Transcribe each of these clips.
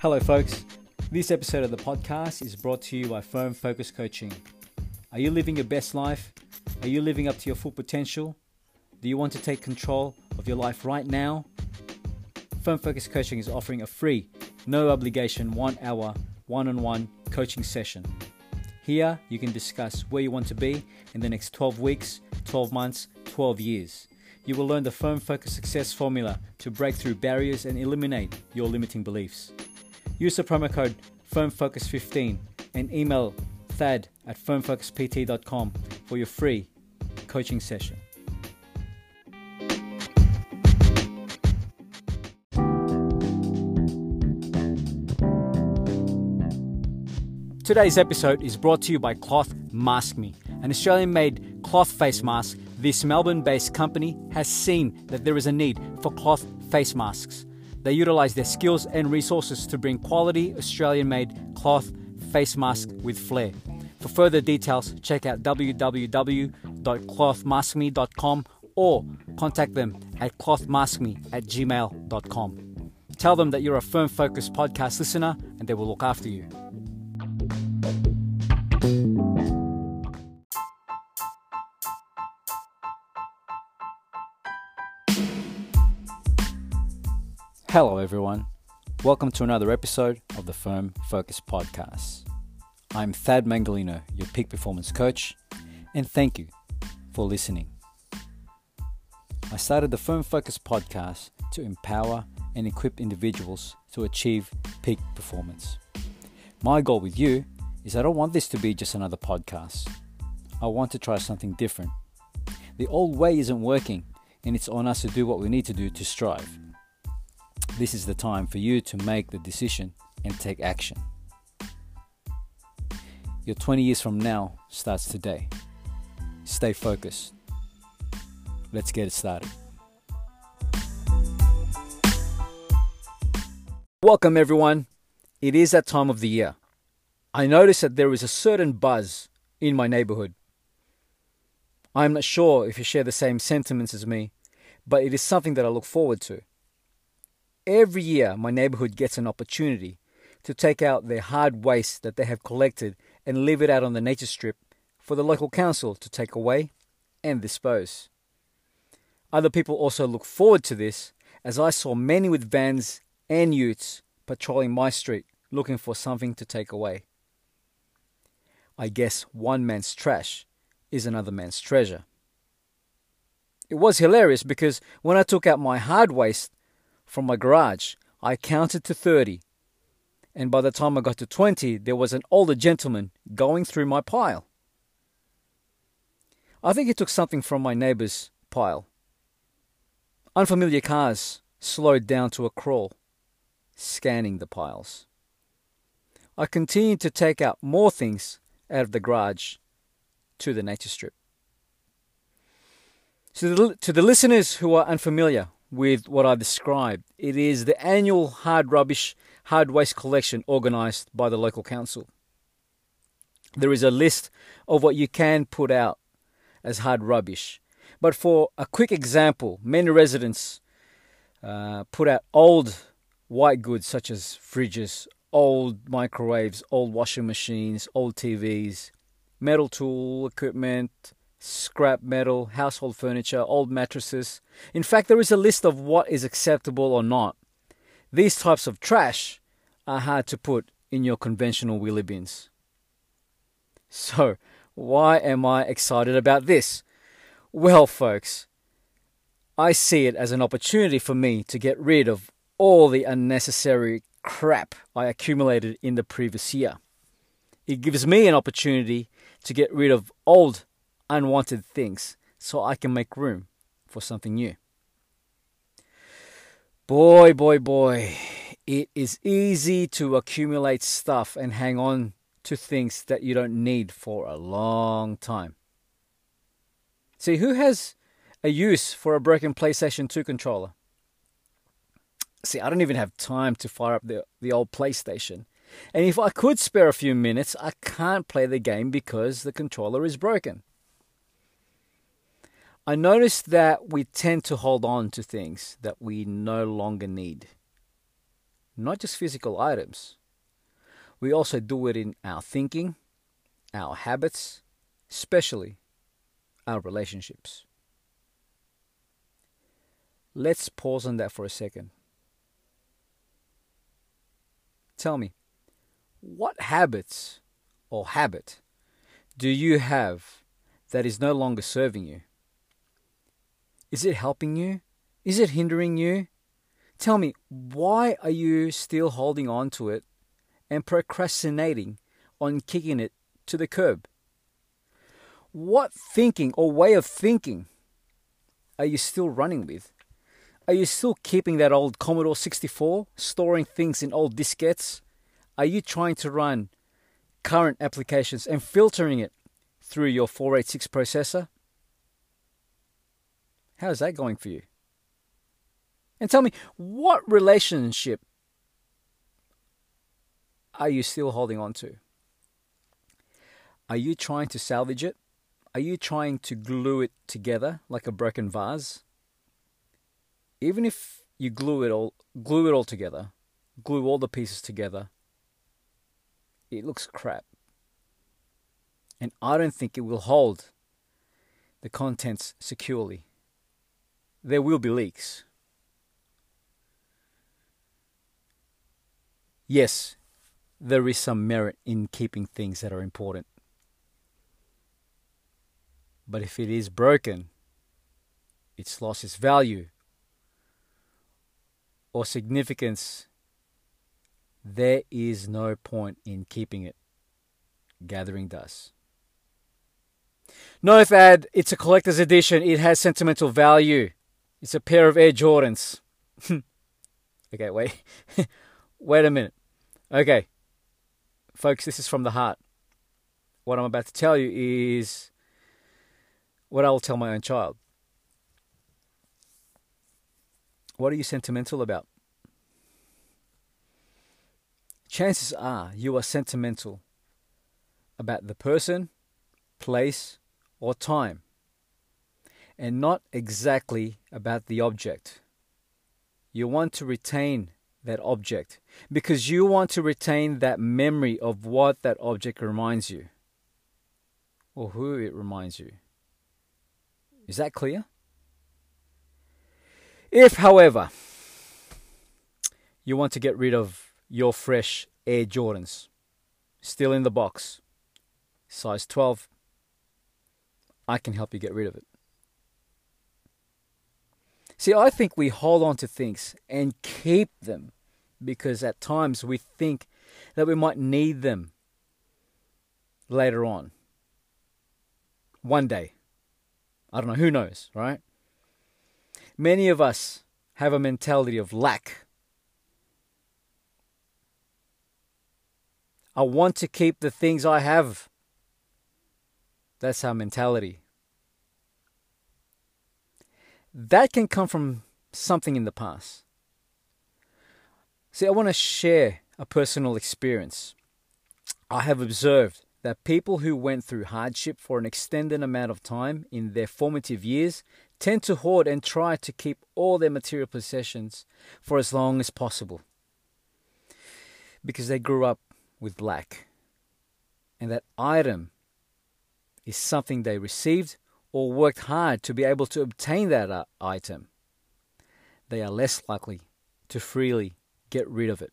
Hello, folks. This episode of the podcast is brought to you by Firm Focus Coaching. Are you living your best life? Are you living up to your full potential? Do you want to take control of your life right now? Firm Focus Coaching is offering a free, no obligation, one hour, one on one coaching session. Here, you can discuss where you want to be in the next 12 weeks, 12 months, 12 years. You will learn the Firm Focus Success formula to break through barriers and eliminate your limiting beliefs. Use the promo code FirmFocus15 and email thad at firmfocuspt.com for your free coaching session. Today's episode is brought to you by Cloth Mask Me, an Australian made cloth face mask. This Melbourne based company has seen that there is a need for cloth face masks. They utilize their skills and resources to bring quality Australian made cloth face mask with flair. For further details, check out www.clothmaskme.com or contact them at clothmaskme at gmail.com. Tell them that you're a firm focused podcast listener and they will look after you. Hello, everyone. Welcome to another episode of the Firm Focus Podcast. I'm Thad Mangalino, your peak performance coach, and thank you for listening. I started the Firm Focus Podcast to empower and equip individuals to achieve peak performance. My goal with you is I don't want this to be just another podcast. I want to try something different. The old way isn't working, and it's on us to do what we need to do to strive. This is the time for you to make the decision and take action. Your 20 years from now starts today. Stay focused. Let's get it started. Welcome, everyone. It is that time of the year. I notice that there is a certain buzz in my neighborhood. I am not sure if you share the same sentiments as me, but it is something that I look forward to. Every year, my neighborhood gets an opportunity to take out their hard waste that they have collected and leave it out on the nature strip for the local council to take away and dispose. Other people also look forward to this, as I saw many with vans and utes patrolling my street looking for something to take away. I guess one man's trash is another man's treasure. It was hilarious because when I took out my hard waste from my garage, I counted to 30. And by the time I got to 20, there was an older gentleman going through my pile. I think he took something from my neighbor's pile. Unfamiliar cars slowed down to a crawl, scanning the piles. I continued to take out more things out of the garage to the nature strip. To the, to the listeners who are unfamiliar with what I described, it is the annual hard rubbish, hard waste collection organized by the local council. There is a list of what you can put out as hard rubbish. But for a quick example, many residents uh, put out old white goods such as fridges, old microwaves, old washing machines, old TVs, metal tool equipment, scrap metal, household furniture, old mattresses. In fact, there is a list of what is acceptable or not. These types of trash are hard to put in your conventional wheelie bins. So, why am I excited about this? Well, folks, I see it as an opportunity for me to get rid of all the unnecessary crap I accumulated in the previous year. It gives me an opportunity to get rid of old, unwanted things so I can make room for something new. Boy, boy, boy, it is easy to accumulate stuff and hang on to things that you don't need for a long time. See, who has a use for a broken PlayStation 2 controller? See, I don't even have time to fire up the, the old PlayStation. And if I could spare a few minutes, I can't play the game because the controller is broken. I noticed that we tend to hold on to things that we no longer need. not just physical items. We also do it in our thinking, our habits, especially our relationships. Let's pause on that for a second. Tell me, what habits or habit do you have that is no longer serving you? Is it helping you? Is it hindering you? Tell me, why are you still holding on to it and procrastinating on kicking it to the curb? What thinking or way of thinking are you still running with? Are you still keeping that old Commodore 64, storing things in old diskettes? Are you trying to run current applications and filtering it through your 486 processor? How's that going for you? And tell me, what relationship are you still holding on to? Are you trying to salvage it? Are you trying to glue it together like a broken vase? even if you glue it all glue it all together, glue all the pieces together, it looks crap. And I don't think it will hold the contents securely. There will be leaks. Yes, there is some merit in keeping things that are important. But if it is broken, it's lost its value or significance, there is no point in keeping it gathering dust. No, Thad, it's a collector's edition. It has sentimental value. It's a pair of Air Jordans. okay, wait. wait a minute. Okay. Folks, this is from the heart. What I'm about to tell you is what I will tell my own child. What are you sentimental about? Chances are you are sentimental about the person, place, or time, and not exactly about the object. You want to retain that object because you want to retain that memory of what that object reminds you or who it reminds you. Is that clear? If, however, you want to get rid of your fresh Air Jordans, still in the box, size 12, I can help you get rid of it. See, I think we hold on to things and keep them because at times we think that we might need them later on. One day. I don't know, who knows, right? Many of us have a mentality of lack. I want to keep the things I have. That's our mentality. That can come from something in the past. See, I want to share a personal experience. I have observed that people who went through hardship for an extended amount of time in their formative years tend to hoard and try to keep all their material possessions for as long as possible because they grew up with lack. And that item is something they received or worked hard to be able to obtain that uh, item. They are less likely to freely get rid of it.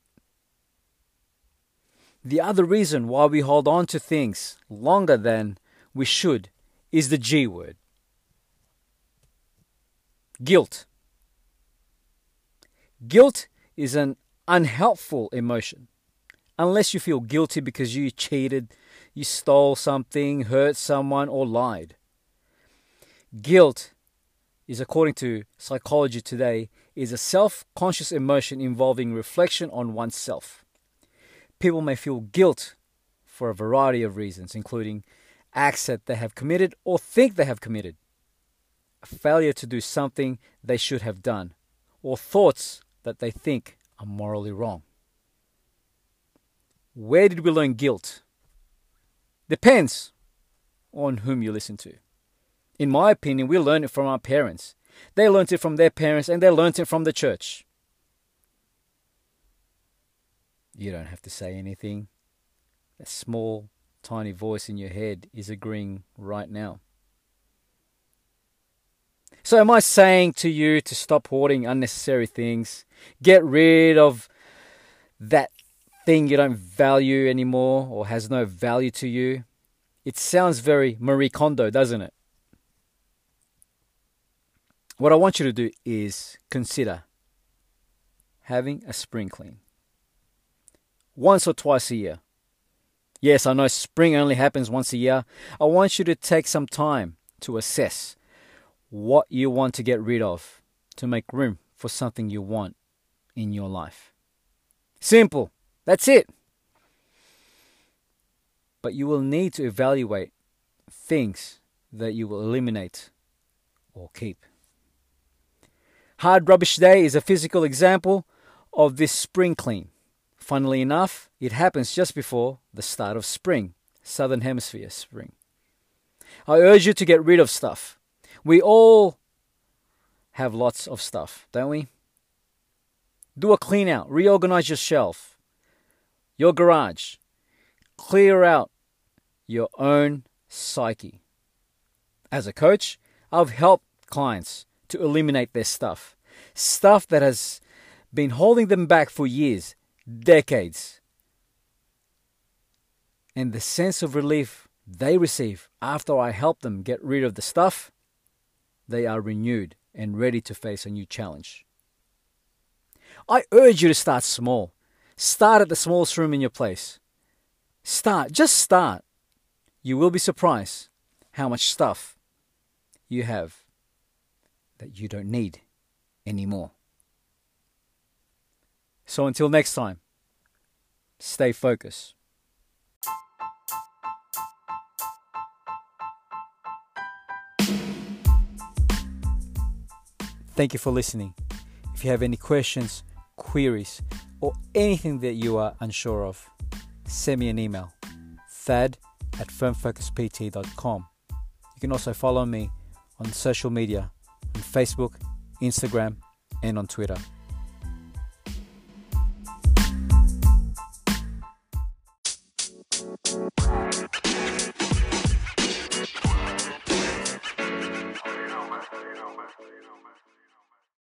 The other reason why we hold on to things longer than we should is the G word guilt. Guilt is an unhelpful emotion. Unless you feel guilty because you cheated, you stole something, hurt someone, or lied. Guilt is, according to psychology today, is a self-conscious emotion involving reflection on oneself. People may feel guilt for a variety of reasons, including acts that they have committed or think they have committed a failure to do something they should have done, or thoughts that they think are morally wrong. Where did we learn guilt? Depends on whom you listen to. In my opinion, we learn it from our parents. They learnt it from their parents and they learnt it from the church. You don't have to say anything. That small, tiny voice in your head is agreeing right now. So, am I saying to you to stop hoarding unnecessary things? Get rid of that thing you don't value anymore or has no value to you? It sounds very Marie Kondo, doesn't it? What I want you to do is consider having a spring clean once or twice a year. Yes, I know spring only happens once a year. I want you to take some time to assess what you want to get rid of to make room for something you want in your life. Simple. That's it. But you will need to evaluate things that you will eliminate or keep. Hard Rubbish Day is a physical example of this spring clean. Funnily enough, it happens just before the start of spring, Southern Hemisphere spring. I urge you to get rid of stuff. We all have lots of stuff, don't we? Do a clean out, reorganize your shelf, your garage, clear out your own psyche. As a coach, I've helped clients to eliminate their stuff. Stuff that has been holding them back for years, decades. And the sense of relief they receive after I help them get rid of the stuff, they are renewed and ready to face a new challenge. I urge you to start small. Start at the smallest room in your place. Start, just start. You will be surprised how much stuff you have that you don't need anymore. So until next time, stay focused. Thank you for listening. If you have any questions, queries, or anything that you are unsure of, send me an email thad at firmfocuspt.com. You can also follow me on social media Facebook, Instagram, and on Twitter.